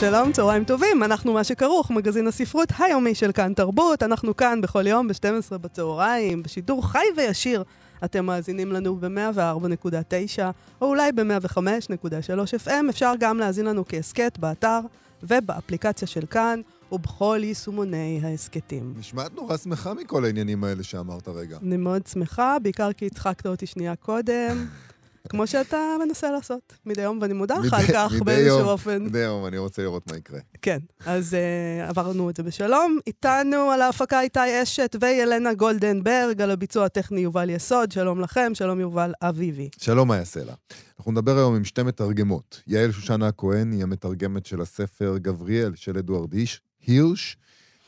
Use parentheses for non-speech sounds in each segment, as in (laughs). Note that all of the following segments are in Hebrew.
שלום, צהריים טובים, אנחנו מה שכרוך, מגזין הספרות היומי של כאן תרבות. אנחנו כאן בכל יום ב-12 בצהריים, בשידור חי וישיר. אתם מאזינים לנו ב-104.9, או אולי ב-105.3 FM. אפשר גם להאזין לנו כהסכת באתר ובאפליקציה של כאן, ובכל יישומוני ההסכתים. נשמעת נורא שמחה מכל העניינים האלה שאמרת רגע. אני מאוד שמחה, בעיקר כי הצחקת אותי שנייה קודם. (laughs) כמו שאתה מנסה לעשות מדי יום, ואני מודה לך על כך באיזשהו אופן. מדי יום, אני רוצה לראות מה יקרה. כן, אז uh, עברנו את זה בשלום. איתנו על ההפקה איתי אשת וילנה גולדנברג, על הביצוע הטכני יובל יסוד. שלום לכם, שלום יובל אביבי. שלום, מה יעשה לה? אנחנו נדבר היום עם שתי מתרגמות. יעל שושנה הכהן היא המתרגמת של הספר גבריאל של אדוארד הירש,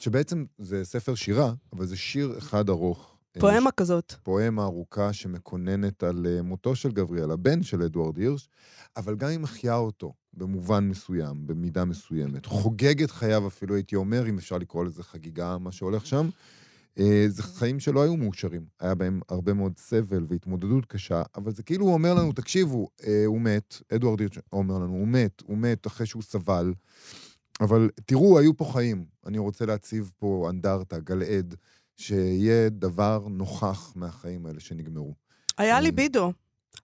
שבעצם זה ספר שירה, אבל זה שיר אחד ארוך. פואמה כזאת. פואמה ארוכה שמקוננת על אה, מותו של גבריאל, הבן של אדוארד הירש, אבל גם היא מחיה אותו במובן מסוים, במידה מסוימת. חוגגת חייו אפילו, הייתי אומר, אם אפשר לקרוא לזה חגיגה, מה שהולך שם. אה, זה חיים שלא היו מאושרים. היה בהם הרבה מאוד סבל והתמודדות קשה, אבל זה כאילו הוא אומר לנו, תקשיבו, אה, הוא מת, אדוארד הירש אומר לנו, הוא מת, הוא מת אחרי שהוא סבל, אבל תראו, היו פה חיים. אני רוצה להציב פה אנדרטה, גלעד, שיהיה דבר נוכח מהחיים האלה שנגמרו. היה אה. ליבידו,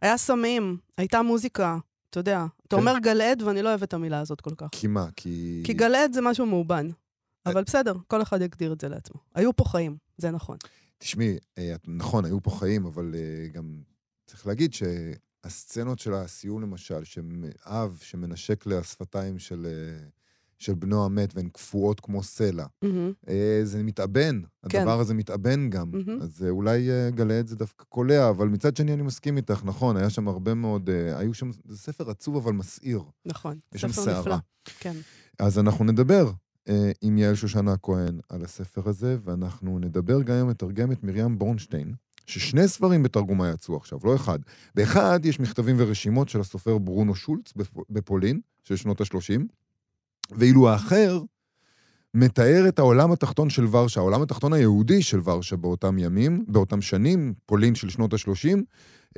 היה סמים, הייתה מוזיקה. אתה יודע, אתה כן. אומר גלעד, ואני לא אוהבת את המילה הזאת כל כך. כי מה? כי... כי גלעד זה משהו מאובן. אה. אבל בסדר, כל אחד יגדיר את זה לעצמו. היו פה חיים, זה נכון. תשמעי, אה, נכון, היו פה חיים, אבל גם צריך להגיד שהסצנות של הסיום, למשל, שאב שמנשק לשפתיים של, של בנו המת והן קפואות כמו סלע. אה, זה מתאבן, כן. הדבר הזה מתאבן גם. מהמם. אז אה, אולי אה, גלעד זה דווקא קולע, אבל מצד שני אני מסכים איתך, נכון, היה שם הרבה מאוד, היו שם, זה ספר עצוב אבל מסעיר. נכון. יש שם ספר סערה. נפלא. כן. אז אנחנו נדבר עם יעל שושנה הכהן על הספר הזה, ואנחנו נדבר גם עם מתרגמת מרים בורנשטיין, ששני ספרים בתרגומה יצאו עכשיו, לא אחד. באחד יש מכתבים ורשימות של הסופר ברונו שולץ בפ- בפולין, של שנות ה-30, ואילו האחר מתאר את העולם התחתון של ורשה, העולם התחתון היהודי של ורשה באותם ימים, באותם שנים, פולין של שנות ה-30,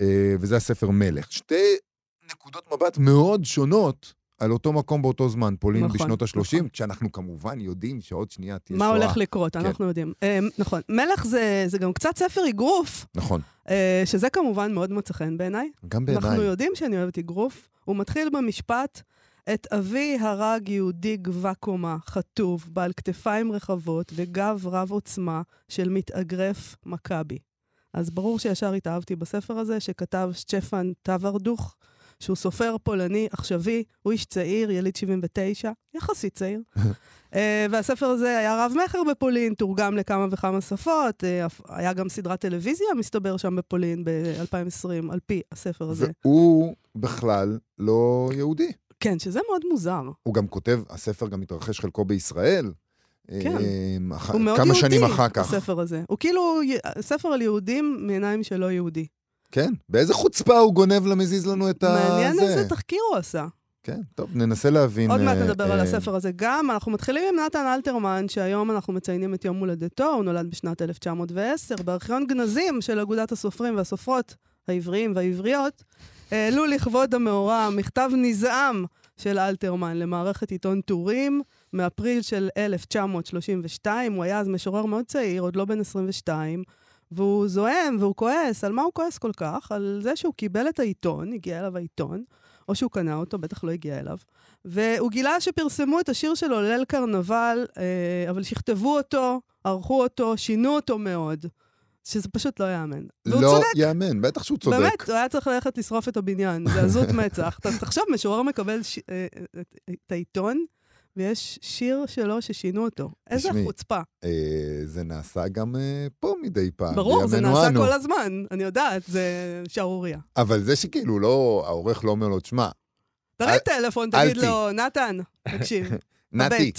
אה, וזה הספר מלך. שתי נקודות מבט מאוד שונות על אותו מקום באותו זמן, פולין נכון, בשנות ה-30, נכון. כשאנחנו כמובן יודעים שעוד שנייה תהיה מה שואה. הולך לקרות, כן. אנחנו יודעים. אה, נכון. מלך זה, זה גם קצת ספר אגרוף, נכון, אה, שזה כמובן מאוד מוצא חן בעיניי. גם בעיניי. אנחנו יודעים שאני אוהבת אגרוף. הוא מתחיל במשפט, את אבי הרג יהודי גבה קומה, חטוב, בעל כתפיים רחבות וגב רב עוצמה של מתאגרף מכבי. אז ברור שישר התאהבתי בספר הזה, שכתב שצ'פן טוורדוך, שהוא סופר פולני עכשווי, הוא איש צעיר, יליד 79, יחסית צעיר. (laughs) אה, והספר הזה היה רב-מכר בפולין, תורגם לכמה וכמה שפות, אף- היה גם סדרת טלוויזיה, מסתבר, שם בפולין ב-2020, על פי הספר הזה. והוא בכלל לא יהודי. כן, שזה מאוד מוזר. הוא גם כותב, הספר גם מתרחש חלקו בישראל. כן. אה, אח- הוא מאוד כמה יהודי, שנים אחר כך. הספר הזה. הוא כאילו ספר על יהודים מעיניים של לא יהודי. כן, באיזה חוצפה הוא גונב למזיז לנו את ה... מעניין זה. איזה תחקיר הוא עשה. כן, טוב, ננסה להבין. עוד מעט אה, נדבר על אה, הספר הזה גם. אנחנו מתחילים עם נתן אלתרמן, שהיום אנחנו מציינים את יום הולדתו, הוא נולד בשנת 1910, בארכיון גנזים של אגודת הסופרים והסופרות העבריים והעבריות, העלו לכבוד המאורע מכתב נזעם של אלתרמן למערכת עיתון טורים, מאפריל של 1932. הוא היה אז משורר מאוד צעיר, עוד לא בן 22, והוא זועם והוא כועס. על מה הוא כועס כל כך? על זה שהוא קיבל את העיתון, הגיע אליו העיתון, או שהוא קנה אותו, בטח לא הגיע אליו. והוא גילה שפרסמו את השיר שלו, ליל קרנבל, אה, אבל שכתבו אותו, ערכו אותו, שינו אותו מאוד. שזה פשוט לא יאמן. והוא לא צודק, יאמן, בטח שהוא צודק. באמת, הוא היה צריך ללכת לשרוף את הבניין, זה עזות מצח. תחשוב, משורר מקבל ש... אה, את, העיתון, ויש שיר שלו ששינו אותו. איזה חוצפה. אה, זה נעשה גם אה, פה מדי פעם. ברור, זה נעשה אנו. כל הזמן, אני יודעת, זה שערורייה. אבל זה שכאילו לא, העורך לא אומר לו, תשמע, תרים טלפון, תגיד תי." לו, נתן, תקשיב, (laughs) נתי.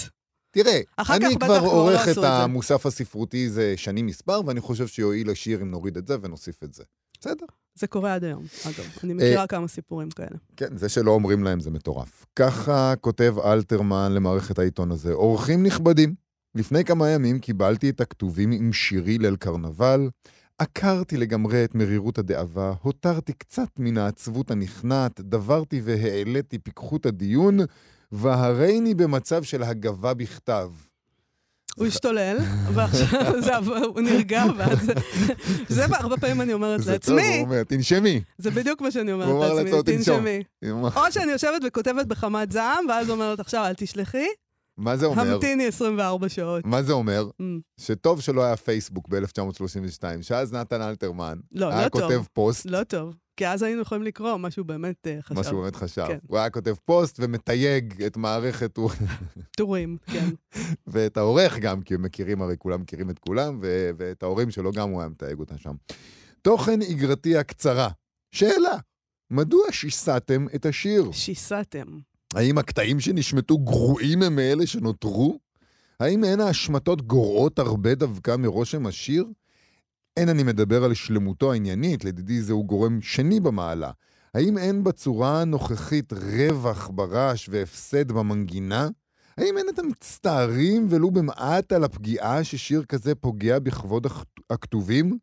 תראה, אני כבר לא עורך את. המוסף הספרותי זה שנים מספר, ואני חושב שיועיל לשיר אם נוריד את זה ונוסיף את זה. בסדר. זה קורה עד היום, אגב. אה, אני מכירה כמה סיפורים כאלה. כן, זה שלא אומרים להם זה מטורף. ככה כותב אלתרמן למערכת העיתון הזה. אורחים נכבדים, לפני כמה ימים קיבלתי את הכתובים עם שירי ליל קרנבל, עקרתי לגמרי את מרירות הדאבה, הותרתי קצת מן העצבות הנכנעת, דברתי והעליתי פיקחות הדיון, והריני במצב של הגבה בכתב. הוא השתולל, ועכשיו זה הוא נרגע, ואז... זה הרבה פעמים אני אומרת זה טוב, הוא לעצמי, אומר, תנשמי. זה בדיוק מה שאני אומרת לעצמי. תנשמי. או שאני יושבת וכותבת בחמת זעם, ואז אומרת, עכשיו אל תשלחי, מה זה אומר? המתיני 24 שעות. מה זה אומר? Mm. שטוב שלא היה פייסבוק ב-1932, שאז נתן אלתרמן לא, היה לא כותב טוב. פוסט, לא טוב, כי אז היינו יכולים לקרוא משהו באמת אה, חשב. מה שהוא באמת חשב. כן. הוא היה כותב פוסט ומתייג את מערכת, (laughs) טורים, כן. ואת העורך גם, כי הם מכירים, הרי כולם מכירים את כולם, ו- ואת ההורים שלו גם הוא היה מתייג אותם שם. תוכן איגרתי הקצרה. שאלה, מדוע שיסעתם את השיר? שיסעתם. האם הקטעים שנשמטו גרועים הם מאלה שנותרו? האם אין ההשמטות גורעות הרבה דווקא מרושם השיר? אין אני מדבר על שלמותו העניינית, לדידי זהו גורם שני במעלה. האם אין בצורה הנוכחית רווח ברעש והפסד במנגינה? האם אין אתם מצטערים ולו במעט על הפגיעה ששיר כזה פוגע בכבוד הכ- הכתובים?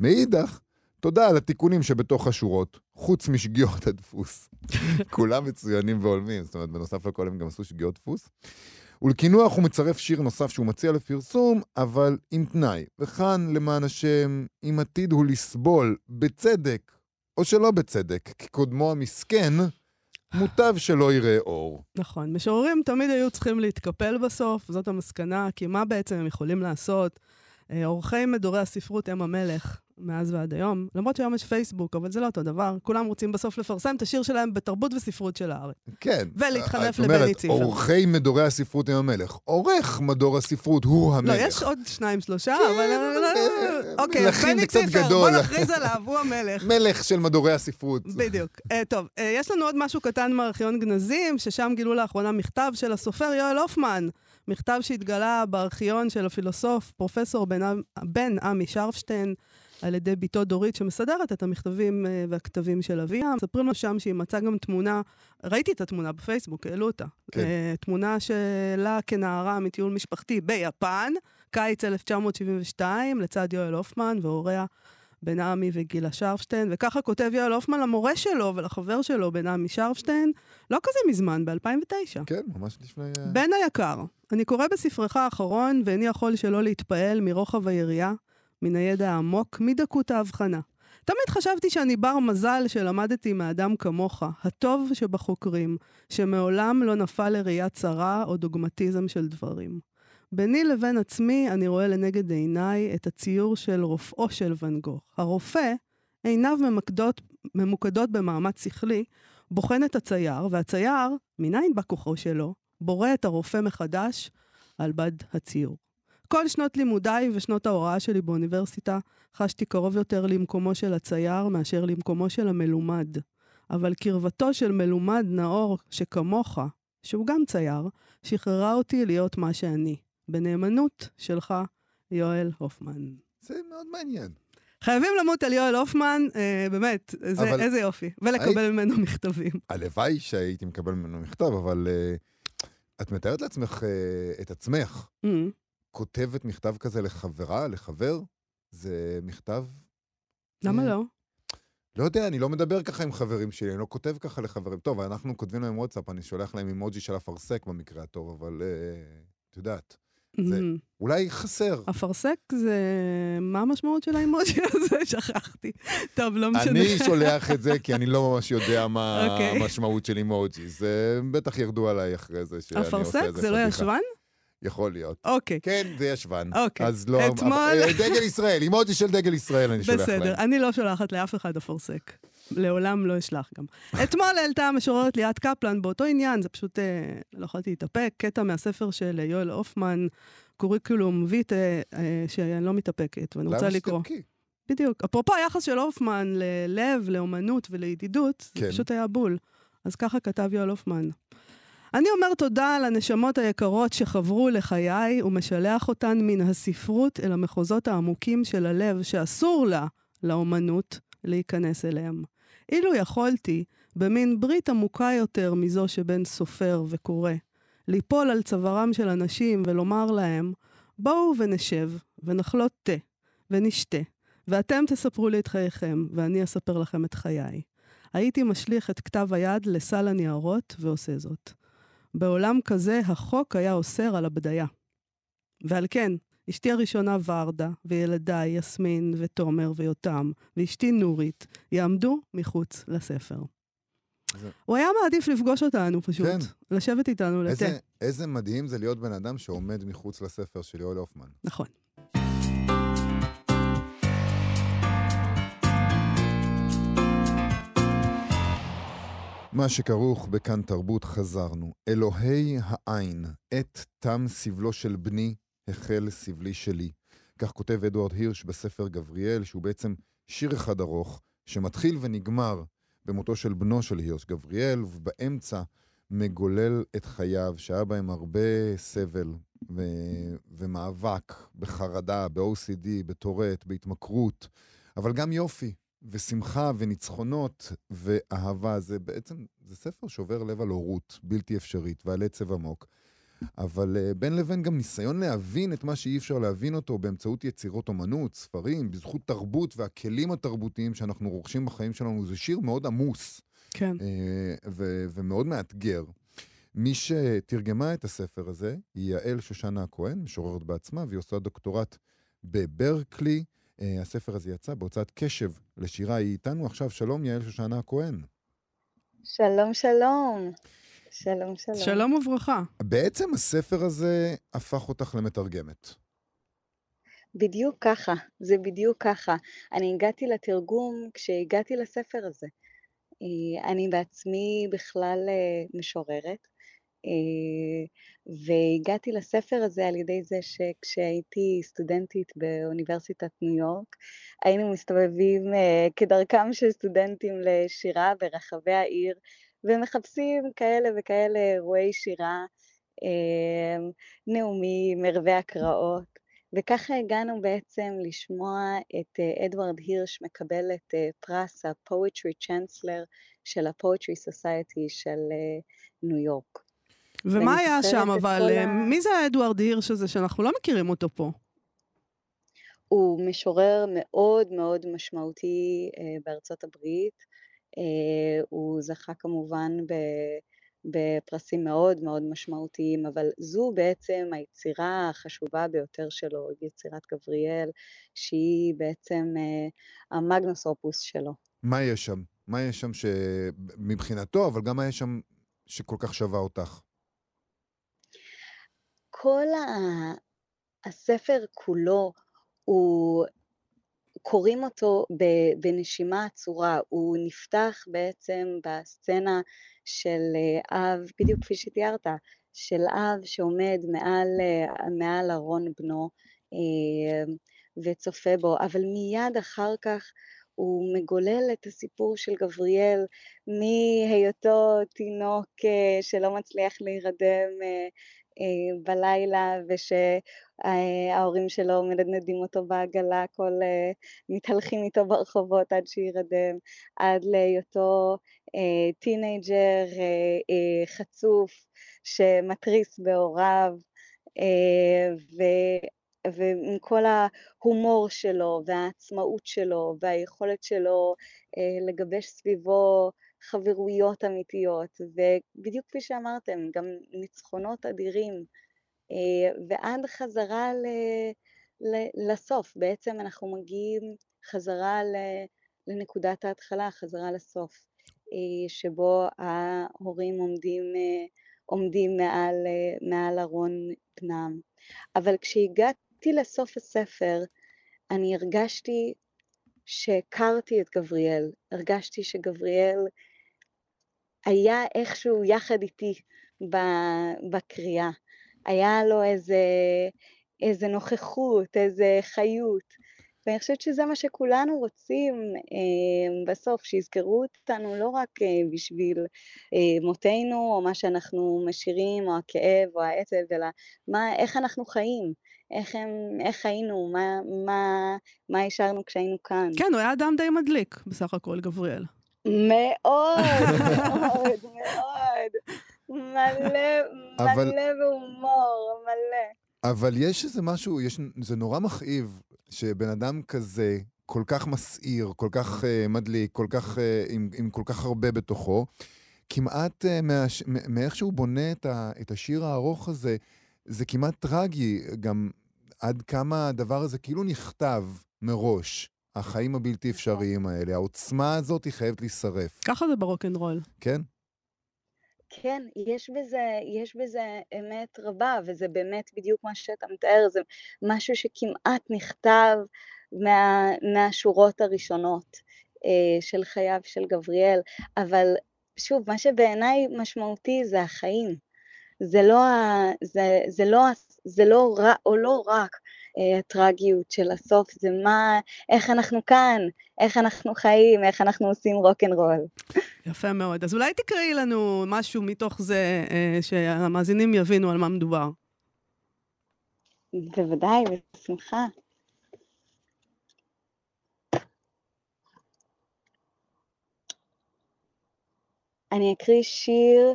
מאידך, תודה על התיקונים שבתוך השורות, חוץ משגיאות הדפוס. (laughs) כולם מצוינים והולמים, זאת אומרת, בנוסף לכל הם גם עשו שגיאות דפוס. ולקינוח הוא מצרף שיר נוסף שהוא מציע לפרסום, אבל עם תנאי. וכאן, למען השם, אם עתיד הוא לסבול, בצדק, או שלא בצדק, כי קודמו המסכן, מוטב שלא יראה אור. נכון. משוררים תמיד היו צריכים להתקפל בסוף, זאת המסקנה, כי מה בעצם הם יכולים לעשות? אה, עורכי מדורי הספרות הם המלך מאז ועד היום, למרות שהיום יש פייסבוק, אבל זה לא אותו דבר. כולם רוצים בסוף לפרסם את השיר שלהם בתרבות וספרות של הארץ. כן. ולהתחנף אומרת, לבני ציפר. עורכי מדורי הספרות הם המלך. עורך מדור הספרות הוא המלך. לא, יש עוד שניים, שלושה, כן, אבל... אה, אוקיי, בני ציפר, בוא. נכריז עליו, הוא המלך. (laughs) מלך של מדורי הספרות. בדיוק. Uh, טוב, uh, יש לנו עוד משהו קטן מארכיון גנזים, ששם גילו לאחרונה מכתב של הסופר יואל הופמן. מכתב שהתגלה בארכיון של הפילוסוף פרופסור בן, בן עמי שרפשטיין, על ידי בתו דורית, שמסדרת את המכתבים uh, והכתבים של אביה. מספרים לו שם שהיא מצאה גם תמונה, ראיתי את התמונה בפייסבוק, העלו אותה. כן. Uh, תמונה שלה כנערה מטיול משפחתי ביפן, קיץ 1972, לצד יואל הופמן והוריה. בן עמי וגילה שרפשטיין, וככה כותב יואל הופמן למורה שלו ולחבר שלו, בן עמי שרפשטיין, לא כזה מזמן, ב-2009. כן, ממש לפני... אה, בן היקר, אני קורא בספרך האחרון, ואיני יכול שלא להתפעל מרוחב היריעה, מן הידע העמוק, מדקות ההבחנה. תמיד חשבתי שאני בר מזל שלמדתי מאדם כמוך, הטוב שבחוקרים, שמעולם לא נפל לראייה צרה או דוגמטיזם של דברים. ביני לבין עצמי אני רואה לנגד עיניי את הציור של רופאו של ואן גוך. הרופא, עיניו ממקדות, ממוקדות במאמץ שכלי, בוחן את הצייר, והצייר, מניין בא כוחו שלו, בורא את הרופא מחדש על בד הציור. כל שנות לימודיי ושנות ההוראה שלי באוניברסיטה חשתי קרוב יותר למקומו של הצייר מאשר למקומו של המלומד. אבל קרבתו של מלומד נאור שכמוך, שהוא גם צייר, שחררה אותי להיות מה שאני. בנאמנות שלך, יואל הופמן. זה מאוד מעניין. חייבים למות על יואל הופמן, אה, באמת, זה, אבל- איזה יופי. ולקבל ממנו מכתבים. הלוואי שהייתי מקבל ממנו מכתב, אבל uh, את מתארת לעצמך uh, את עצמך, Mm. כותבת מכתב כזה לחברה, לחבר? זה מכתב... למה אה, לא? לא יודע, אני לא מדבר ככה עם חברים שלי, אני לא כותב ככה לחברים. טוב, אנחנו כותבים להם וואטסאפ, אני שולח להם אימוג'י של אפרסק במקרה הטוב, אבל uh, את יודעת, זה- Mhm. אולי חסר. אפרסק זה... מה המשמעות של האימוג'י (laughs) הזה? שכחתי. טוב, לא משנה. אני שולח את זה כי אני לא ממש יודע מה אוקיי. המשמעות של אימוג'י. זה בטח ירדו עליי אחרי זה שאני עושה אפרסק? איזה זה לא. ישבן? יכול להיות. אוקיי. כן, זה ישבן. אוקיי. אז לא... אתמול- אה, דגל ישראל, אימוג'י של דגל ישראל אני שולח להם. בסדר, אני לא שולחת לאף אחד אפרסק. לעולם לא אשלח גם. אתמול העלתה המשוררת ליאת קפלן באותו עניין, זה פשוט, אה, לא יכולתי להתאפק, קטע מהספר של יואל הופמן, קוריקולום ויטה, אה, שאני לא מתאפקת, ואני רוצה למה לקרוא. שתבכי? בדיוק. אפרופו היחס של הופמן ללב, לאומנות ולידידות, זה כן. פשוט היה בול. אז ככה כתב יואל הופמן. אני אומר תודה לנשמות היקרות שחברו לחיי ומשלח אותן מן הספרות אל המחוזות העמוקים של הלב שאסור לה, לאומנות, להיכנס אליהם. אילו יכולתי, במין ברית עמוקה יותר מזו שבין סופר וקורא, ליפול על צווארם של אנשים ולומר להם, בואו ונשב, ונחלות תה, ונשתה, ואתם תספרו לי את חייכם, ואני אספר לכם את חיי. הייתי משליך את כתב היד לסל הניירות ועושה זאת. בעולם כזה החוק היה אוסר על הבדיה. ועל כן, אשתי הראשונה ורדה, וילדיי יסמין ותומר ויותם, ואשתי נורית, יעמדו מחוץ לספר. זה- הוא היה מעדיף לפגוש אותנו פשוט. כן. לשבת איתנו לתה. איזה, איזה מדהים זה להיות בן אדם שעומד מחוץ לספר של יואל הופמן. נכון. מה שכרוך בכאן תרבות חזרנו. אלוהי העין, עת תם סבלו של בני, החל סבלי שלי. כך כותב אדוארד הירש בספר גבריאל, שהוא בעצם שיר אחד ארוך, שמתחיל ונגמר במותו של בנו של הירש, גבריאל, ובאמצע מגולל את חייו, שהיה בהם הרבה סבל ו- ומאבק בחרדה, ב-OCD, בטורט, בהתמכרות, אבל גם יופי, ושמחה וניצחונות ואהבה. זה בעצם, זה ספר שובר לב על הורות בלתי אפשרית ועל עצב עמוק. אבל uh, בין לבין גם ניסיון להבין את מה שאי אפשר להבין אותו באמצעות יצירות אומנות, ספרים, בזכות תרבות והכלים התרבותיים שאנחנו רוכשים בחיים שלנו. זה שיר מאוד עמוס כן. אה, ו- ומאוד מאתגר. מי שתרגמה את הספר הזה היא יעל שושנה הכהן, משוררת בעצמה, והיא עושה דוקטורט בברקלי. אה, הספר הזה יצא בהוצאת קשב לשירה, היא איתנו עכשיו. שלום, יעל שושנה הכהן. שלום, שלום. שלום, שלום. שלום וברכה. בעצם הספר הזה הפך אותך למתרגמת. בדיוק ככה, זה בדיוק ככה. אני הגעתי לתרגום כשהגעתי לספר הזה. אה, אני בעצמי בכלל אה, משוררת, והגעתי לספר הזה על ידי זה שכשהייתי סטודנטית באוניברסיטת ניו יורק, היינו מסתובבים אה, כדרכם של סטודנטים לשירה ברחבי העיר, ומחפשים כאלה וכאלה אירועי שירה, אה, נאומים, ערבי הקראות. וככה הגענו בעצם לשמוע את אה, אדוארד הירש מקבל את אה, פרס ה-Poetry Chancellor של ה-Poetry Society של אה, ניו יורק. ומה היה שם, אבל אה, ה- מי זה האדוארד הירש הזה שאנחנו לא מכירים אותו פה? הוא משורר מאוד מאוד משמעותי אה, בארצות הברית. אה, הוא זכה כמובן ב, בפרסים מאוד מאוד משמעותיים, אבל זו בעצם היצירה החשובה ביותר שלו, יצירת גבריאל, שהיא בעצם אה, המגנוס אופוס שלו. מה יש שם? מה יש שם שמבחינתו, אבל גם מה יש שם שכל כך שווה אותך? כל ה- הספר כולו הוא, קוראים אותו בנשימה עצורה, הוא נפתח בעצם בסצנה של אה, אב, בדיוק כפי שתיארת, של אב שעומד מעל, אה, מעל ארון בנו אה, וצופה בו, אבל מיד אחר כך הוא מגולל את הסיפור של גבריאל מהיותו תינוק שלא מצליח להירדם בלילה ושההורים שלו מנדנדים אותו בעגלה, כל אה, מתהלכים איתו ברחובות עד שירדם, עד להיותו אה, teenager אה, אה, חצוף שמתריס בהוריו, אה, ו- ועם כל ההומור שלו והעצמאות שלו והיכולת שלו אה, לגבש סביבו חברויות אמיתיות, ובדיוק כפי שאמרתם, גם ניצחונות אדירים, אה, ועד חזרה ל, ל, לסוף. בעצם אנחנו מגיעים חזרה ל, לנקודת ההתחלה, חזרה לסוף, אה, שבו ההורים עומדים, אה, עומדים מעל, מעל ארון בנם. אבל כשהגעתי לסוף הספר, אני הרגשתי שהכרתי את גבריאל, הרגשתי שגבריאל היה איכשהו יחד איתי בקריאה. היה לו איזה, איזה נוכחות, איזה חיות, ואני חושבת שזה מה שכולנו רוצים אה, בסוף, שיזכרו אותנו לא רק אה, בשביל אה, מותנו, או מה שאנחנו משאירים, או הכאב, או העצב, אלא מה, איך אנחנו חיים, איך, הם, איך היינו, מה, מה, מה השארנו כשהיינו כאן. כן, הוא היה אדם די מדליק, בסך הכל, גבריאל. מאוד, (laughs) מאוד, מאוד. מלא, אבל- מלא בהומור, מלא. אבל יש איזה משהו, יש, זה נורא מכאיב שבן אדם כזה, כל כך מסעיר, כל כך uh, מדליק, כל כך, uh, עם, עם כל כך הרבה בתוכו, כמעט uh, מהש, מ- מאיך שהוא בונה את, ה, את השיר הארוך הזה, זה כמעט טרגי, גם עד כמה הדבר הזה כאילו נכתב מראש, החיים הבלתי אפשריים האלה. העוצמה הזאת היא חייבת להישרף, ככה זה ברוקנרול. כן? כן, יש בזה, יש בזה אמת רבה, וזה באמת בדיוק מה שאתה מתאר, זה משהו שכמעט נכתב מה, מהשורות הראשונות אה, של חייו של גבריאל, אבל שוב, מה שבעיניי משמעותי זה החיים. זה לא, ה, זה, זה לא, זה לא, רע, או לא רק הטרגיות של הסוף, זה מה, איך אנחנו כאן, איך אנחנו חיים, איך אנחנו עושים רוקנרול. יפה מאוד. אז אולי תקראי לנו משהו מתוך זה, אה, שהמאזינים יבינו על מה מדובר. בוודאי, בשמחה. אני אקריא שיר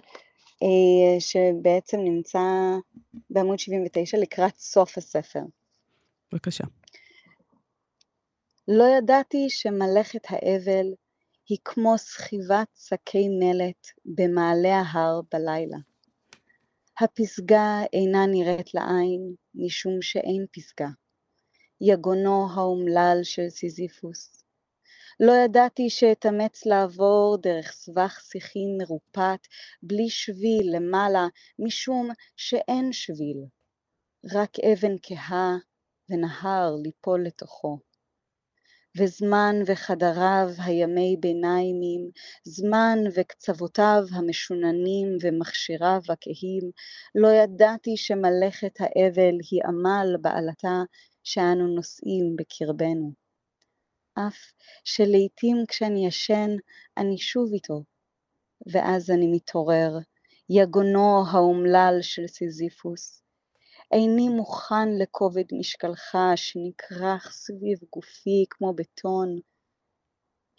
אה, שבעצם נמצא בעמוד 79 לקראת סוף הספר. בבקשה. לא ידעתי שמלאכת האבל היא כמו סחיבת שקי מלט במעלה ההר בלילה. הפסגה אינה נראית לעין, משום שאין פסגה. יגונו האומלל של סיזיפוס. לא ידעתי שאתאמץ לעבור דרך סבך שיחים מרופט, בלי שביל למעלה, משום שאין שביל. רק אבן כהה ונהר ליפול לתוכו. וזמן וחדריו הימי ביניימים, זמן וקצוותיו המשוננים ומכשיריו הכהים, לא ידעתי שמלאכת האבל היא עמל בעלתה שאנו נושאים בקרבנו. אף שלעיתים כשאני ישן אני שוב איתו, ואז אני מתעורר, יגונו האומלל של סיזיפוס. איני מוכן לכובד משקלך שנכרך סביב גופי כמו בטון.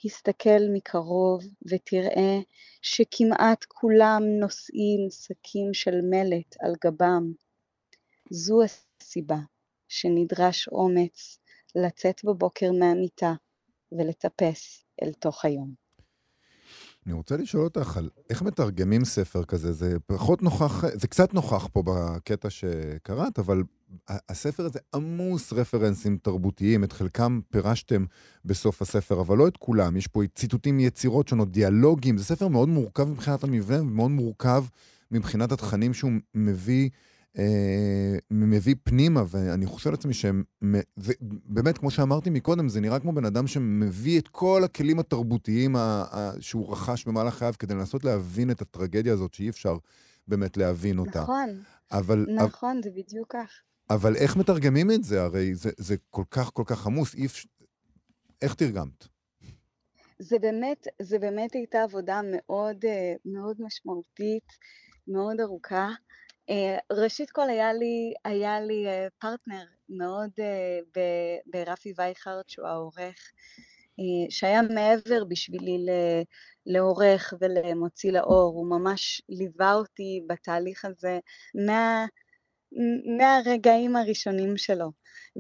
הסתכל מקרוב ותראה שכמעט כולם נושאים שקים של מלט על גבם. זו הסיבה שנדרש אומץ לצאת בבוקר מהמיטה ולטפס אל תוך היום. אני רוצה לשאול אותך על איך מתרגמים ספר כזה, זה פחות נוכח, זה קצת נוכח פה בקטע שקראת, אבל הספר הזה עמוס רפרנסים תרבותיים, את חלקם פירשתם בסוף הספר, אבל לא את כולם, יש פה ציטוטים מיצירות שונות, דיאלוגים, זה ספר מאוד מורכב מבחינת המבנה, ומאוד מורכב מבחינת התכנים שהוא מביא. אה, מביא פנימה, ואני חושב לעצמי שהם, זה, באמת, כמו שאמרתי מקודם, זה נראה כמו בן אדם שמביא את כל הכלים התרבותיים ה, ה, שהוא רכש במהלך חייו כדי לנסות להבין את הטרגדיה הזאת, שאי אפשר באמת להבין אותה. נכון, אבל, נכון, זה בדיוק כך. אבל איך מתרגמים את זה? הרי זה, זה כל כך כל כך עמוס, אי אפשר... איך תרגמת? זה באמת, זה באמת הייתה עבודה מאוד, אה, מאוד משמעותית, מאוד ארוכה. אה, ראשית כל היה לי, היה לי אה, פרטנר מאוד אה, ברפי וייכרט, שהוא העורך, שהיה מעבר בשבילי לעורך ולמוציא לאור, הוא ממש ליווה אותי בתהליך הזה מה, מהרגעים הראשונים שלו.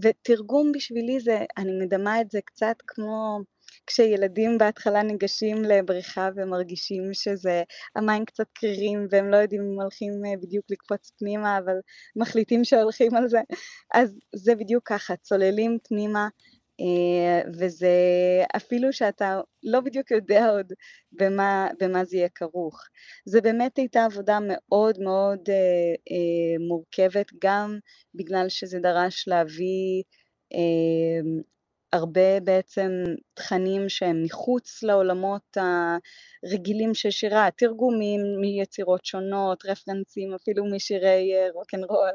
ותרגום בשבילי זה, אני מדמה את זה קצת כמו כשילדים בהתחלה ניגשים לבריכה ומרגישים שזה, המים קצת קרירים והם לא יודעים אם הולכים אה, בדיוק לקפוץ פנימה, אבל מחליטים שהולכים על זה. אז זה בדיוק ככה, צוללים פנימה, אה, וזה אפילו שאתה לא בדיוק יודע עוד במה, במה זה יהיה כרוך. זה באמת הייתה עבודה מאוד מאוד אה, אה, מורכבת, גם בגלל שזה דרש להביא אה, הרבה בעצם תכנים שהם מחוץ לעולמות הרגילים של שירה, תרגומים מיצירות שונות, רפרנסים אפילו משירי רוקנרול.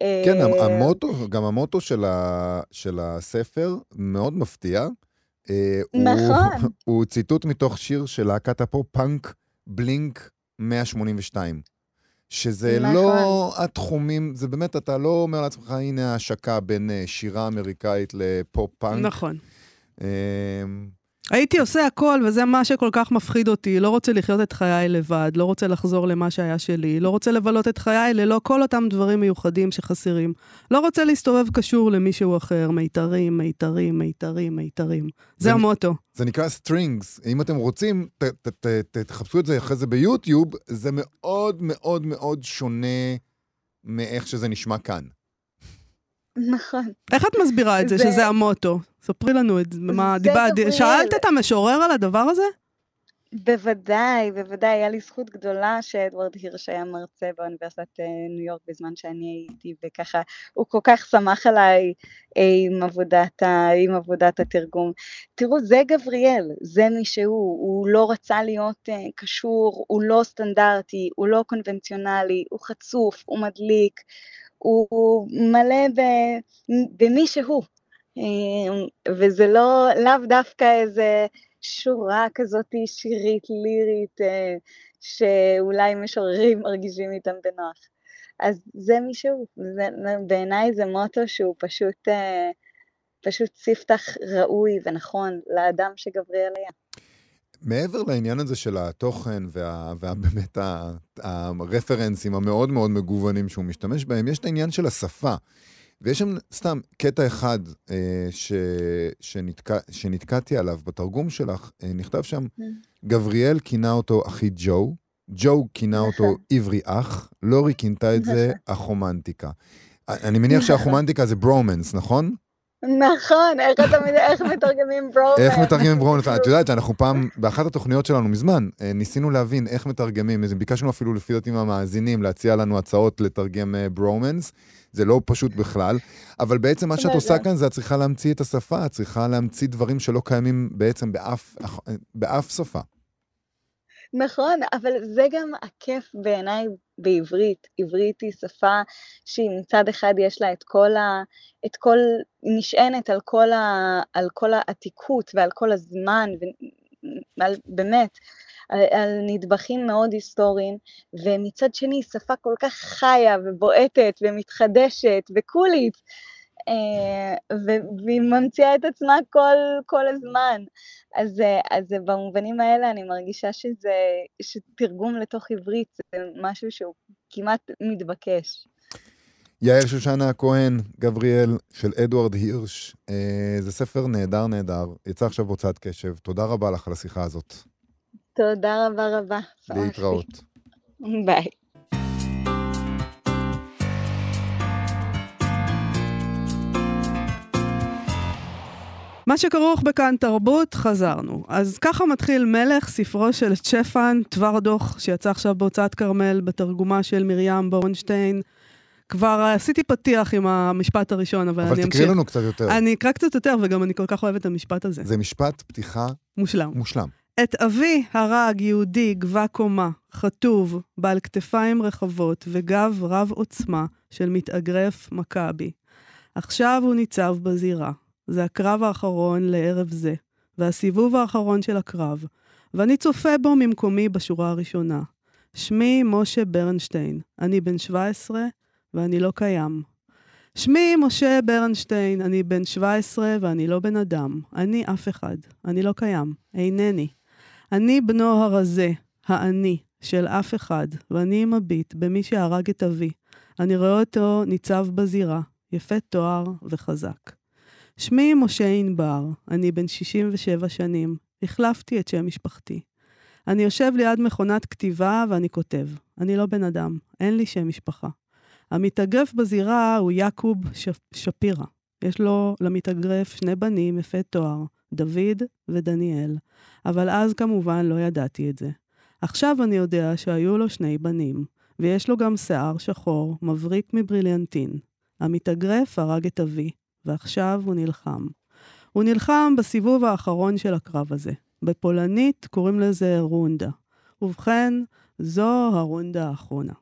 כן, אה, המוטו, גם המוטו של, ה, של הספר מאוד מפתיע. אה, נכון. הוא, (laughs) הוא ציטוט מתוך שיר של להקת הפופ-פאנק בלינק 182. שזה נכון. לא התחומים, זה באמת, אתה לא אומר לעצמך, הנה ההשקה בין אה, שירה אמריקאית לפופ-פאנק. נכון. הייתי עושה הכל, וזה מה שכל כך מפחיד אותי. לא רוצה לחיות את חיי לבד, לא רוצה לחזור למה שהיה שלי, לא רוצה לבלות את חיי ללא כל אותם דברים מיוחדים שחסרים. לא רוצה להסתובב קשור למישהו אחר, מיתרים, מיתרים, מיתרים, מיתרים. זה זה- המוטו. זה נקרא strings. אם אתם רוצים, ת, ת, ת, ת, תחפשו את זה אחרי זה ביוטיוב, זה מאוד מאוד מאוד שונה מאיך שזה נשמע כאן. נכון. איך את מסבירה את זה, זה- שזה המוטו? ספרי לנו את זה. מה, דיברת. שאלת את המשורר על הדבר הזה? בוודאי, בוודאי, היה לי זכות גדולה שאדוארד הירש היה מרצה באוניברסיטת אה, ניו יורק בזמן שאני הייתי, וככה, הוא כל כך שמח עליי אה, עם עבודת, ה, עם עבודת התרגום. תראו, זה גבריאל, זה מי שהוא, הוא לא רצה להיות אה, קשור, הוא לא סטנדרטי, הוא לא קונבנציונלי, הוא חצוף, הוא מדליק, הוא מלא במי שהוא. אה, וזה לא, לאו דווקא איזה שורה כזאת שירית, לירית, אה, שאולי משוררים (laughs) מרגישים איתם בנוח. אז זה מישהו, זה, בעיניי זה מוטו שהוא פשוט, אה, פשוט ספתח ראוי ונכון לאדם שגבריאל היה. מעבר לעניין הזה של התוכן וה, ובאמת ה- הרפרנסים המאוד מאוד מגוונים שהוא משתמש בהם, יש את העניין של השפה. ויש שם סתם קטע אחד אה, ש, שנתקע, שנתקעתי עליו בתרגום שלך, אה, נכתב שם, גבריאל כינה אותו אחי ג'ו, ג'ו כינה אותו נכון. עברי אח, לורי כינתה את זה החומנטיקה. אני מניח שהחומנטיקה זה ברומנס, נכון? נכון, איך אתה איך מתרגמים ברומנס? איך מתרגמים ברומנס? את יודעת שאנחנו פעם, באחת התוכניות שלנו מזמן, אה, ניסינו להבין איך מתרגמים, ביקשנו אפילו לפי דעתי מהמאזינים להציע לנו הצעות לתרגם אה, ברומנס, זה לא פשוט בכלל, אבל בעצם מה שאת עושה כאן זה את צריכה להמציא את השפה, את צריכה להמציא דברים שלא קיימים בעצם באף, באף שפה. נכון, אבל זה גם הכיף בעיניי בעברית. עברית היא שפה שהיא מצד אחד יש לה את כל ה... את כל... נשענת על כל, ה, על כל העתיקות ועל כל הזמן, ועל, באמת, על, על נדבכים מאוד היסטוריים, ומצד שני היא שפה כל כך חיה ובועטת ומתחדשת וקולית. אה, והיא ממציאה את עצמה כל, כל הזמן. אז, אז במובנים האלה אני מרגישה שזה, שתרגום לתוך עברית זה משהו שהוא כמעט מתבקש. יעל שושנה הכהן, גבריאל, של אדוארד הירש. אה, זה ספר נהדר נהדר, יצא עכשיו בהוצאת קשב. תודה רבה לך על השיחה הזאת. תודה רבה רבה. להתראות. ביי. מה שכרוך בכאן תרבות, חזרנו. אז ככה מתחיל מלך, ספרו של צ'פן, טוורדוך, שיצא עכשיו בהוצאת כרמל, בתרגומה של מרים בורנשטיין. כבר עשיתי פתיח עם המשפט הראשון, אבל, אבל אני אמשיך. תקריא לנו קצת יותר. אני אקרא קצת יותר, וגם אני כל כך אוהבת את המשפט הזה. זה משפט פתיחה מושלם. מושלם. את אבי הרג יהודי גבה קומה, חטוב, בעל כתפיים רחבות וגב רב עוצמה של מתאגרף מכבי. עכשיו הוא ניצב בזירה. זה הקרב האחרון לערב זה, והסיבוב האחרון של הקרב, ואני צופה בו ממקומי בשורה הראשונה. שמי משה ברנשטיין, אני בן 17 ואני לא קיים. שמי משה ברנשטיין, אני בן 17 ואני לא בן אדם. אני אף אחד. אני לא קיים. אינני. אני בנו הרזה, האני, של אף אחד, ואני מביט במי שהרג את אבי. אני רואה אותו ניצב בזירה, יפה תואר וחזק. שמי משה ענבר, אני בן 67 שנים, החלפתי את שם משפחתי. אני יושב ליד מכונת כתיבה ואני כותב. אני לא בן אדם, אין לי שם משפחה. המתאגרף בזירה הוא יעקוב. שפירא. יש לו למתאגרף שני בנים יפי תואר, דוד ודניאל. אבל אז כמובן לא ידעתי את זה. עכשיו אני יודע שהיו לו שני בנים, ויש לו גם שיער שחור, מבריק מבריליאנטין. המתאגרף הרג את אבי, ועכשיו הוא נלחם. הוא נלחם בסיבוב האחרון של הקרב הזה. בפולנית קוראים לזה רונדה. ובכן, זו הרונדה האחרונה.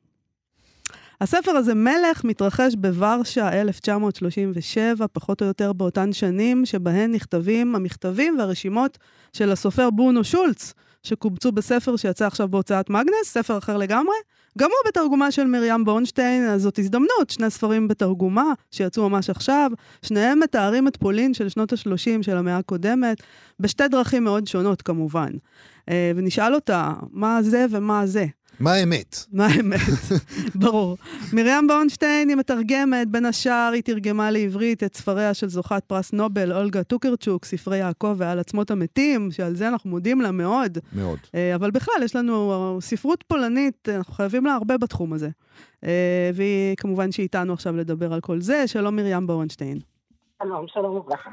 הספר הזה, מלך, מתרחש בוורשה 1937, פחות או יותר באותן שנים שבהן נכתבים המכתבים והרשימות של הסופר ברונו שולץ, שקובצו בספר שיצא עכשיו בהוצאת מגנס, ספר אחר לגמרי. גם הוא בתרגומה של מרים בורנשטיין, אז זאת הזדמנות, שני ספרים בתרגומה שיצאו ממש עכשיו, שניהם מתארים את פולין של שנות ה-30 של המאה הקודמת, בשתי דרכים מאוד שונות כמובן. אה, ונשאל אותה, מה זה ומה זה? מה האמת? מה האמת? (laughs) ברור. מרים בורנשטיין היא מתרגמת, בין השאר היא תרגמה לעברית את ספריה של זוכת פרס נובל, אולגה טוקרצ'וק, ספרי יעקב ועל עצמות המתים, שעל זה אנחנו מודים לה מאוד. מאוד. אה, אבל בכלל, יש לנו ספרות פולנית, אנחנו חייבים לה הרבה בתחום הזה. אה, והיא, כמובן שאיתנו עכשיו לדבר על כל זה. שלום מרים בורנשטיין. שלום, שלום וברכה.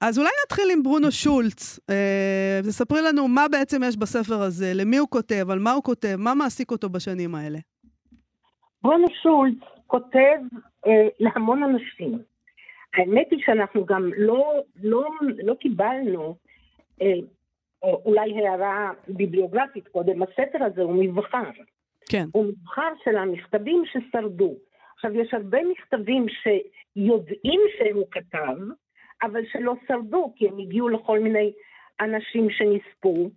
אז אולי נתחיל עם ברונו שולץ. אה, תספרי לנו מה בעצם יש בספר הזה, למי הוא כותב, על מה הוא כותב, מה מעסיק אותו בשנים האלה. ברונו שולץ כותב אה, להמון אנשים. האמת היא שאנחנו גם לא, לא, לא קיבלנו אה, אולי הערה ביבליוגרפית קודם, הספר הזה הוא מבחר. כן. הוא מבחר של המכתבים ששרדו. עכשיו, יש הרבה מכתבים שיודעים שהוא כתב, אבל שלא שרדו, כי הם הגיעו לכל מיני אנשים שנספו,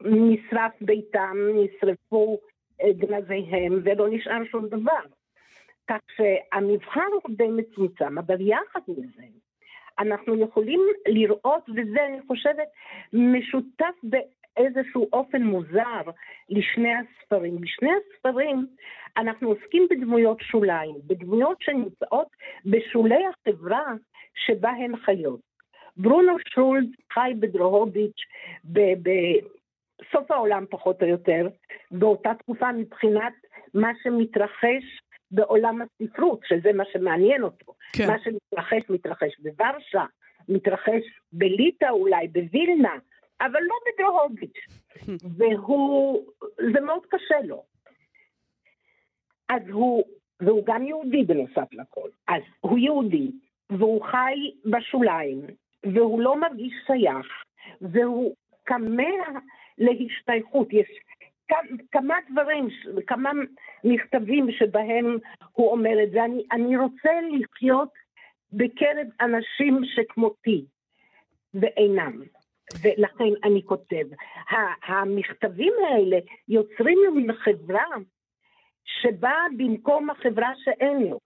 ונשרף ביתם, נשרפו אה, גנזיהם, ולא נשאר שום דבר. כך שהמבחר הוא די מצומצם, אבל יחד עם זה, אנחנו יכולים לראות, וזה אני חושבת משותף באיזשהו אופן מוזר לשני הספרים. בשני הספרים אנחנו עוסקים בדמויות שוליים, בדמויות שנמצאות בשולי החברה שבה הן חיות. ברונו שולד חי בדרוהוביץ' בסוף העולם פחות או יותר, באותה תקופה מבחינת מה שמתרחש בעולם הספרות, שזה מה שמעניין אותו. כן. מה שמתרחש, מתרחש בוורשה, מתרחש בליטא אולי, בווילנה, אבל לא בדרוהוביץ'. (laughs) והוא, זה מאוד קשה לו. אז הוא, והוא גם יהודי בנוסף לכל. אז הוא יהודי, והוא חי בשוליים, והוא לא מרגיש שייך, והוא כמה להשתייכות. יש כמה דברים, כמה מכתבים שבהם הוא אומר את זה. אני, אני רוצה לחיות בקרב אנשים שכמותי, ואינם. ולכן אני כותב. המכתבים האלה יוצרים מן חברה שבאה במקום החברה שאין לו.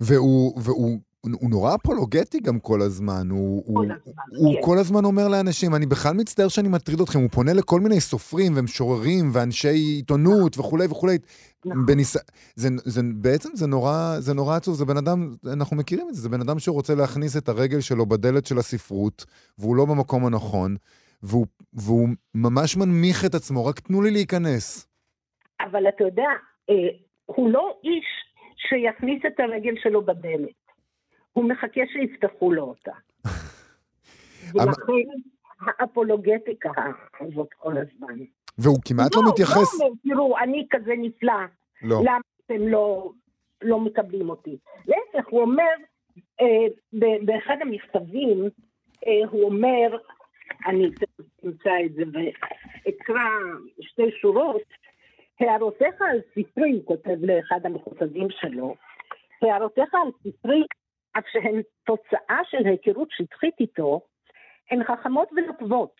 והוא, והוא הוא נורא אפולוגטי גם כל הזמן. הוא, כל הוא, הזמן, הוא כן. כל הזמן אומר לאנשים, אני בכלל מצטער שאני מטריד אתכם, הוא פונה לכל מיני סופרים ומשוררים ואנשי עיתונות וכולי וכולי. נכון. בניס... זה, זה, בעצם זה נורא, זה נורא עצוב, זה בן אדם, אנחנו מכירים את זה, זה בן אדם שרוצה להכניס את הרגל שלו בדלת של הספרות, והוא לא במקום הנכון, והוא, והוא ממש מנמיך את עצמו, רק תנו לי להיכנס. אבל אתה יודע, אה, הוא לא איש שיכניס את הרגל שלו בדלת. הוא מחכה שיפתחו לו אותה. (laughs) ולכן האפולוגטיקה הזאת כל הזמן. והוא כמעט לא, הוא מתייחס... לא אומר, תראו, אני כזה נפלא, לא. למה אתם לא, לא מקבלים אותי? להפך, הוא אומר, אה, באחד המכתבים, אה, הוא אומר, אני אמצא את זה ואקרא שתי שורות, הערותיך על ספרי, הוא כותב לאחד המכותבים שלו, הערותיך על ספרי, אף שהן תוצאה של היכרות שטחית איתו, הן חכמות ונוקבות.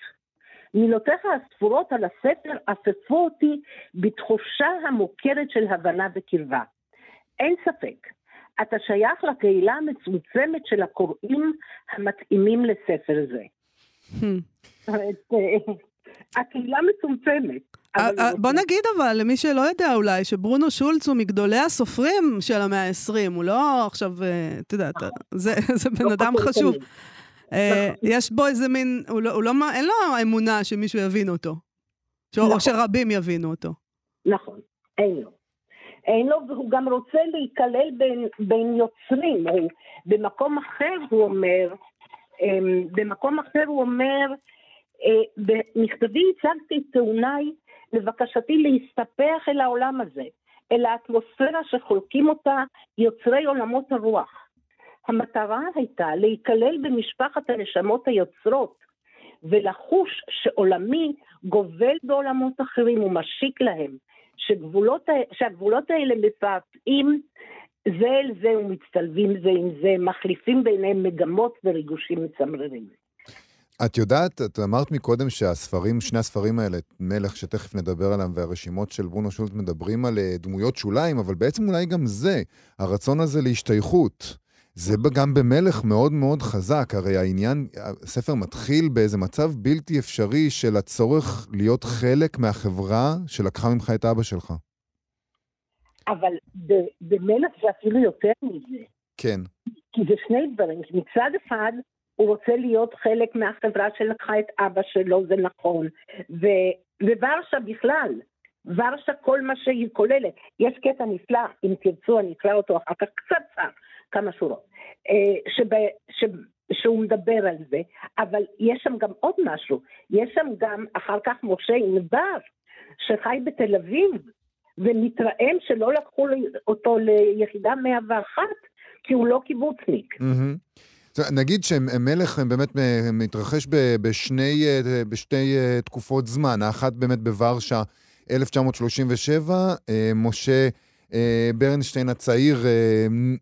מילותיך הספורות על הספר אפפו אותי בתחושה המוכרת של הבנה וקרבה. אין ספק, אתה שייך לקהילה המצומצמת של הקוראים המתאימים לספר זה. (laughs) אומרת, אה, הקהילה מצומצמת. אה, אה, בוא נגיד אבל, למי שלא יודע אולי, שברונו שולץ הוא מגדולי הסופרים של המאה ה-20, הוא לא עכשיו, אה, את יודעת, זה (laughs) בן לא אדם חשוב. נכון. יש בו איזה מין, לא- לא, אין לו אמונה שמישהו יבין אותו. או נכון. שרבים יבינו אותו. נכון, אין לו. אין לו, והוא גם רוצה להיכלל בין, בין יוצרים. הוא, במקום אחר הוא אומר, אמ, במקום אחר הוא אומר, במכתבי הצגתי את טיעוניי לבקשתי להסתפח אל העולם הזה, אל האטמוספירה שחולקים אותה יוצרי עולמות הרוח. המטרה הייתה להיכלל במשפחת הנשמות היוצרות ולחוש שעולמי גובל בעולמות אחרים ומשיק להם, שגבולות, שהגבולות האלה מפעפעים זה אל זה ומצטלבים זה עם זה, מחליפים ביניהם מגמות וריגושים מצמררים. את יודעת, את אמרת מקודם שהספרים, שני הספרים האלה, מלך, שתכף נדבר עליהם, והרשימות של ברונו שולט מדברים על אה, דמויות שוליים, אבל בעצם אולי גם זה, הרצון הזה להשתייכות. זה גם במלך מאוד מאוד חזק, הרי העניין, הספר מתחיל באיזה מצב בלתי אפשרי של הצורך להיות חלק מהחברה שלקחה ממך את אבא שלך. אבל במלך זה אפילו יותר מזה. כן. כי זה שני דברים, מצד אחד הוא רוצה להיות חלק מהחברה שלקחה את אבא שלו, זה נכון, ו, וורשה בכלל, ורשה כל מה שהיא כוללת. יש קטע נפלא, אם תרצו אני אקרא אותו אחר כך קצת כמה שורות, אה, שב, ש, שהוא מדבר על זה, אבל יש שם גם עוד משהו, יש שם גם אחר כך משה ענבר, שחי בתל אביב, ומתרעם שלא לקחו אותו ליחידה 101, כי הוא לא קיבוצניק. Mm-hmm. נגיד שמלך באמת מתרחש בשני, בשתי אה, תקופות זמן, האחת באמת בוורשה 1937, אה, משה אה, ברנשטיין הצעיר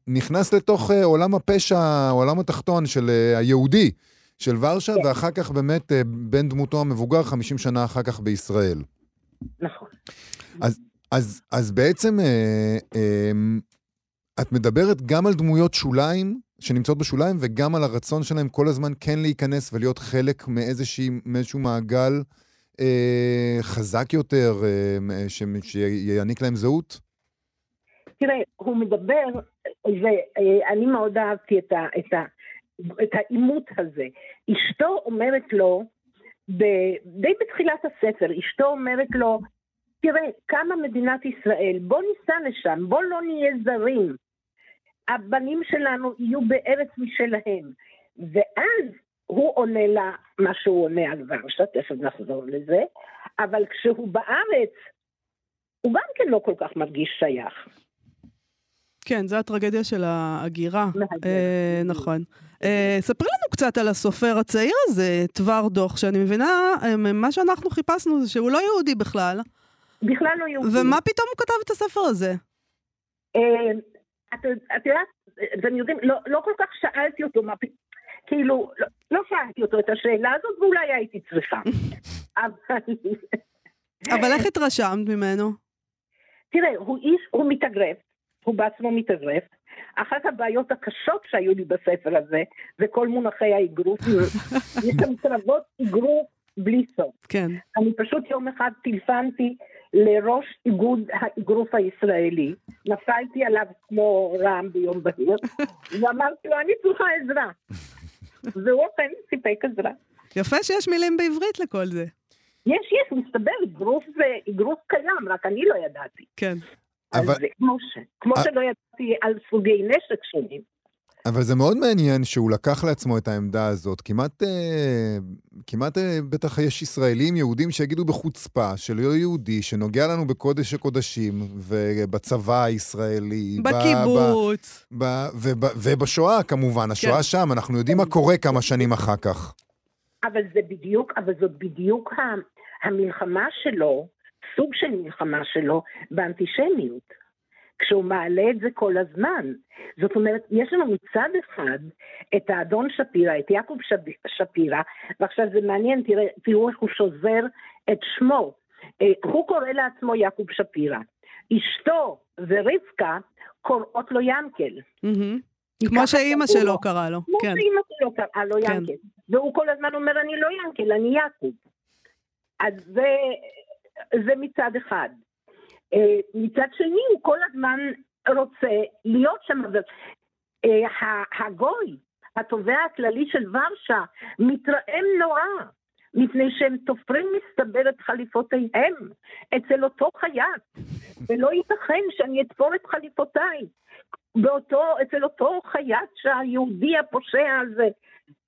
נכנס לתוך עולם הפשע, העולם התחתון של היהודי של ורשה, כן. ואחר כך באמת בן דמותו המבוגר 50 שנה אחר כך בישראל. נכון. אז, אז, אז בעצם את מדברת גם על דמויות שוליים שנמצאות בשוליים, וגם על הרצון שלהם כל הזמן כן להיכנס ולהיות חלק מאיזושהי, מאיזשהו מעגל אה, חזק יותר, אה, ש, שיעניק להם זהות? תראה, הוא מדבר, ואני מאוד אהבתי את, ה, את, ה, את העימות הזה. אשתו אומרת לו, ב, די בתחילת הספר, אשתו אומרת לו, תראה, קמה מדינת ישראל, בוא ניסע לשם, בוא לא נהיה זרים. הבנים שלנו יהיו בארץ משלהם. ואז הוא עונה לה מה שהוא עונה על ורשה, תכף נחזור לזה, אבל כשהוא בארץ, הוא גם כן לא כל כך מרגיש שייך. כן, זו הטרגדיה של ההגירה. אה, נכון. אה, ספרי לנו קצת על הסופר הצעיר הזה, דבר דוח, שאני מבינה, אה, מה שאנחנו חיפשנו זה שהוא לא יהודי בכלל. בכלל לא יהודי. ומה פתאום הוא כתב את הספר הזה? את יודעת, אתם יודעים, לא, לא כל כך שאלתי אותו מה כאילו, לא, לא שאלתי אותו את השאלה הזאת, ואולי הייתי צריכה. (laughs) אבל... אבל איך התרשמת ממנו? תראה, הוא איש, הוא מתאגרף, הוא בעצמו מתאגרף. אחת הבעיות הקשות שהיו לי בספר הזה, זה כל מונחי האגרוף. (laughs) יש שם קרבות אגרוף בלי סוף. כן. אני פשוט יום אחד טילפנתי לראש איגוד האגרוף הישראלי, נפלתי עליו כמו רעם ביום בהיר, ואמרתי לו, אני צריכה עזרה. והוא אכן סיפק עזרה. יפה שיש מילים בעברית לכל זה. יש, יש, מסתבר, אגרוף זה אגרוף קיים, רק אני לא ידעתי. כן. אבל... אז כמו, ש... כמו שלא ידעתי על סוגי נשק שונים. אבל זה מאוד מעניין שהוא לקח לעצמו את העמדה הזאת. כמעט, אה, כמעט אה, בטח יש ישראלים, יהודים, שיגידו בחוצפה שלא יהודי, שנוגע לנו בקודש הקודשים, ובצבא הישראלי. בקיבוץ. ב, ב, וב, ובשואה, כמובן. השואה כן. שם, אנחנו יודעים מה קורה כמה שנים אחר כך. אבל זה בדיוק, אבל זאת בדיוק המלחמה שלו, סוג של מלחמה שלו, באנטישמיות. כשהוא מעלה את זה כל הזמן. זאת אומרת, יש לנו מצד אחד את האדון שפירא, את יעקב שפירא, ועכשיו זה מעניין, תראה, תראו איך הוא שוזר את שמו. אה, הוא קורא לעצמו יעקב שפירא. אשתו ורבקה קוראות לו ינקל. כמו שאימא שלו קראה לו, כמו כן. שאימא שלו קראה לו כן. ינקל. והוא כל הזמן אומר, אני לא ינקל, אני יעקב. אז זה, זה מצד אחד. אה, מצד שני הוא כל הזמן רוצה להיות שם. אה, הגוי, התובע הכללי של ורשה, מתרעם נורא, מפני שהם תופרים מסתבר את חליפותיהם אצל אותו חייט, ולא ייתכן שאני אתפור את חליפותיי באותו, אצל אותו חייט שהיהודי הפושע הזה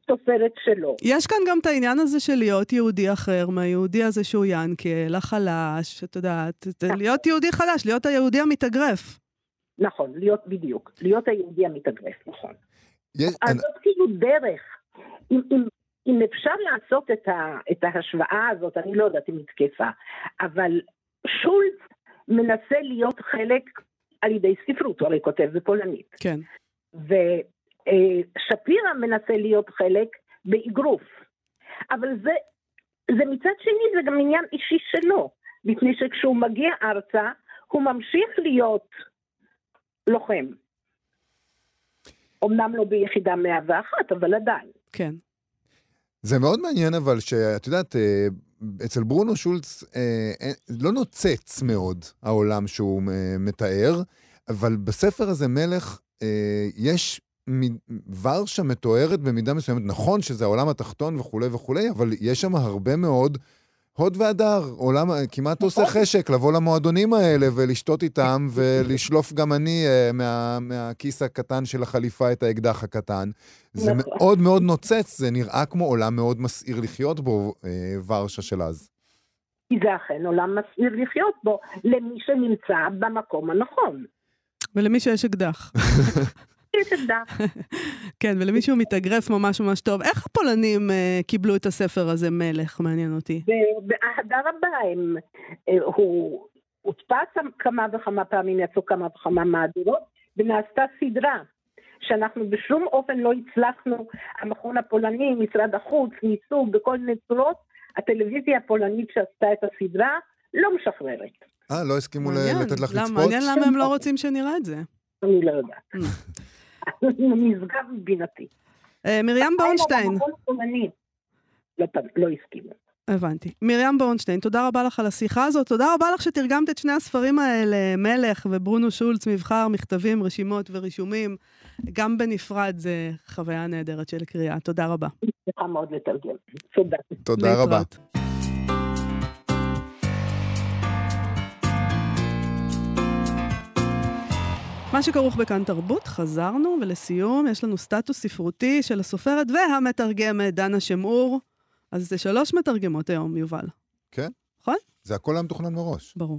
תופרת שלו. יש כאן גם את העניין הזה של להיות יהודי אחר מהיהודי הזה שהוא ינקל, החלש, את יודעת, נכון. להיות יהודי חלש, להיות היהודי המתאגרף. נכון, להיות בדיוק, להיות היהודי המתאגרף, נכון. יש, אז אני, זאת כאילו דרך. אם, אם, אם אפשר לעשות את, ה, את ההשוואה הזאת, אני לא יודעת אם היא תקפה, אבל שולץ מנסה להיות חלק על ידי ספרות, הוא הרי כותב בפולנית. כן. ושפירא מנסה להיות חלק באגרוף. אבל זה, זה מצד שני, זה גם עניין אישי שלו, מפני שכשהוא מגיע ארצה, הוא ממשיך להיות לוחם. אמנם לא ביחידה 101, אבל עדיין. כן. זה מאוד מעניין אבל שאת יודעת, אה, אצל ברונו שולץ אה, לא נוצץ מאוד העולם שהוא אה, מתאר, אבל בספר הזה, מלך, אה, יש ורשה מתוארת במידה מסוימת. נכון שזה העולם התחתון וכולי וכולי, אבל יש שם הרבה מאוד הוד והדר. עולם, כמעט עושה חשק לבוא למועדונים האלה ולשתות איתם (laughs) ולשלוף גם אני אה, מה, מהכיס הקטן של החליפה את האקדח הקטן. זה נכון. מאוד מאוד נוצץ, זה נראה כמו עולם מאוד מסעיר לחיות בו, אה, ורשה של אז. כי זה אכן עולם מסעיר לחיות בו, למי שנמצא במקום הנכון. ולמי שיש אקדח. (laughs) (laughs) כן, ולמי שהוא מתאגרף ממש ממש טוב. איך הפולנים אה, קיבלו את הספר הזה, מלך? מעניין אותי. ב- באהדה רבה הם, אה, הוא הודפס כמה וכמה פעמים, יצאו כמה וכמה מהדורות, ונעשתה סדרה, שאנחנו בשום אופן לא הצלחנו, המכון הפולני, משרד החוץ, ניסו בכל מיני צורות, הטלוויזיה הפולנית שעשתה את הסדרה לא משחררת, אה, לא הסכימו. לתת לך למה- לצפות? מעניין למה הם לא רוצים שנראה את זה. אני לא יודעת. (laughs) (laughs) (laughs) נשגב מבינתי. אה, מרים הפולני לא לא הסכימו. הבנתי. מרים בורנשטיין, תודה רבה לך על השיחה הזאת. תודה רבה לך שתרגמת את שני הספרים האלה, מלך וברונו שולץ, מבחר, מכתבים, רשימות ורישומים. גם בנפרד זה חוויה נהדרת של קריאה. תודה רבה. שמחה מאוד לתרגם. תודה. תודה רבה. מה שכרוך בכאן תרבות, חזרנו, ולסיום יש לנו סטטוס ספרותי של הסופרת והמתרגמת דנה שמעור. אז זה שלוש מתרגמות היום, יובל. כן. נכון? זה הכל היה מתוכנן מראש. ברור.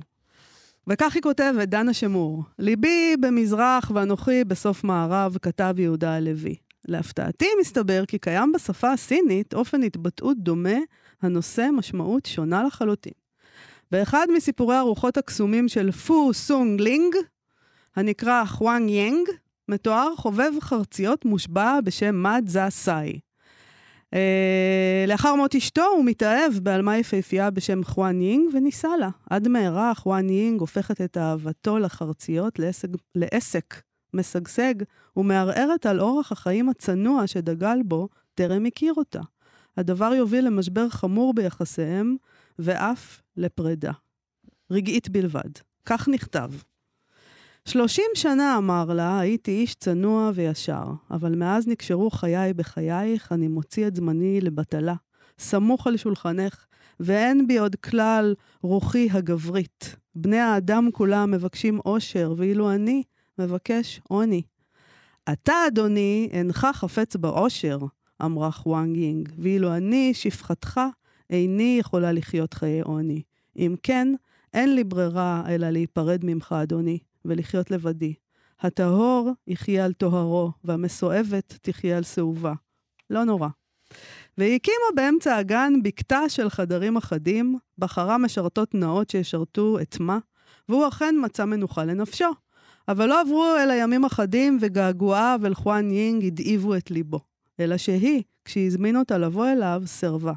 וכך היא כותבת, דנה שמור, ליבי במזרח ואנוכי בסוף מערב, כתב יהודה הלוי. להפתעתי מסתבר כי קיים בשפה הסינית אופן התבטאות דומה הנושא משמעות שונה לחלוטין. באחד מסיפורי הרוחות הקסומים של פו סונג לינג, הנקרא חואנג יאנג, מתואר חובב חרציות מושבע בשם מא דזה-סאי. אה, לאחר מות אשתו הוא מתאהב בעלמה יפהפייה בשם חואן יינג ונישא לה. עד מהרה חואן יינג הופכת את אהבתו לחרציות לעסק, לעסק משגשג ומערערת על אורח החיים הצנוע שדגל בו טרם הכיר אותה. הדבר יוביל למשבר חמור ביחסיהם ואף לפרידה. רגעית בלבד. כך נכתב. שלושים שנה, אמר לה, הייתי איש צנוע וישר, אבל מאז נקשרו חיי בחייך, אני מוציא את זמני לבטלה. סמוך על שולחנך, ואין בי עוד כלל רוחי הגברית. בני האדם כולם מבקשים אושר, ואילו אני מבקש עוני. אתה, אדוני, אינך חפץ באושר, אמרה חואנג יינג, ואילו אני, שפחתך, איני יכולה לחיות חיי עוני. אם כן, אין לי ברירה אלא להיפרד ממך, אדוני, ולחיות לבדי. הטהור יחיה על טוהרו, והמסואבת תחיה על שאובה. לא נורא. והיא הקימה באמצע הגן בקתה של חדרים אחדים, בחרה משרתות נאות שישרתו את מה, והוא אכן מצא מנוחה לנפשו. אבל לא עברו אלא ימים אחדים, וגעגועיו אל חואן יינג הדאיבו את ליבו. אלא שהיא, כשהזמין אותה לבוא אליו, סירבה.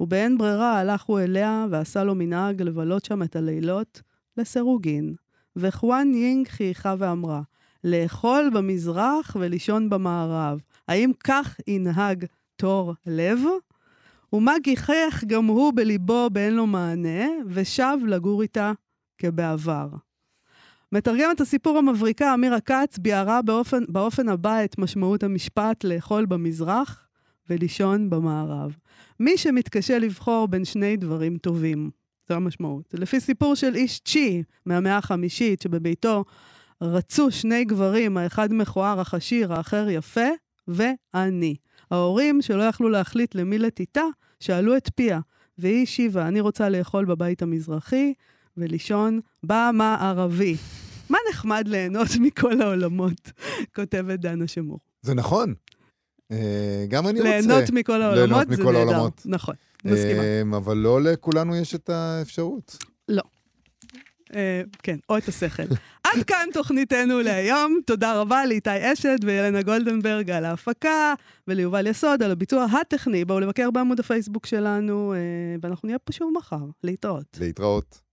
ובאין ברירה הלך הוא אליה ועשה לו מנהג לבלות שם את הלילות לסירוגין. וחואן יינג חייכה ואמרה, לאכול במזרח ולישון במערב. האם כך ינהג תור לב? ומה גיחך גם הוא בליבו באין לו מענה, ושב לגור איתה כבעבר. מתרגמת הסיפור המבריקה אמירה כץ ביארה באופן, באופן הבא את משמעות המשפט לאכול במזרח ולישון במערב. מי שמתקשה לבחור בין שני דברים טובים. זו המשמעות. לפי סיפור של איש צ'י מהמאה החמישית, שבביתו רצו שני גברים, האחד מכוער אך עשיר, האחר יפה, ועני. ההורים, שלא יכלו להחליט למי לתיתה, שאלו את פיה, והיא השיבה, אני רוצה לאכול בבית המזרחי ולישון במערבי. מה נחמד ליהנות מכל העולמות, כותבת דנה שמור. זה נכון. אה, גם אני רוצה. ליהנות מכל העולמות ליהנות זה מכל נהדר. העולמות. נכון, מסכימה. אה, אבל לא לכולנו יש את האפשרות. אה, כן, או את השכל. (laughs) עד כאן תוכניתנו להיום. תודה רבה לאיתי אשת וילנה גולדנברג על ההפקה, וליובל יסוד על הביצוע הטכני. בואו לבקר בעמוד הפייסבוק שלנו, ואנחנו נהיה פה שוב מחר. להתראות. להתראות.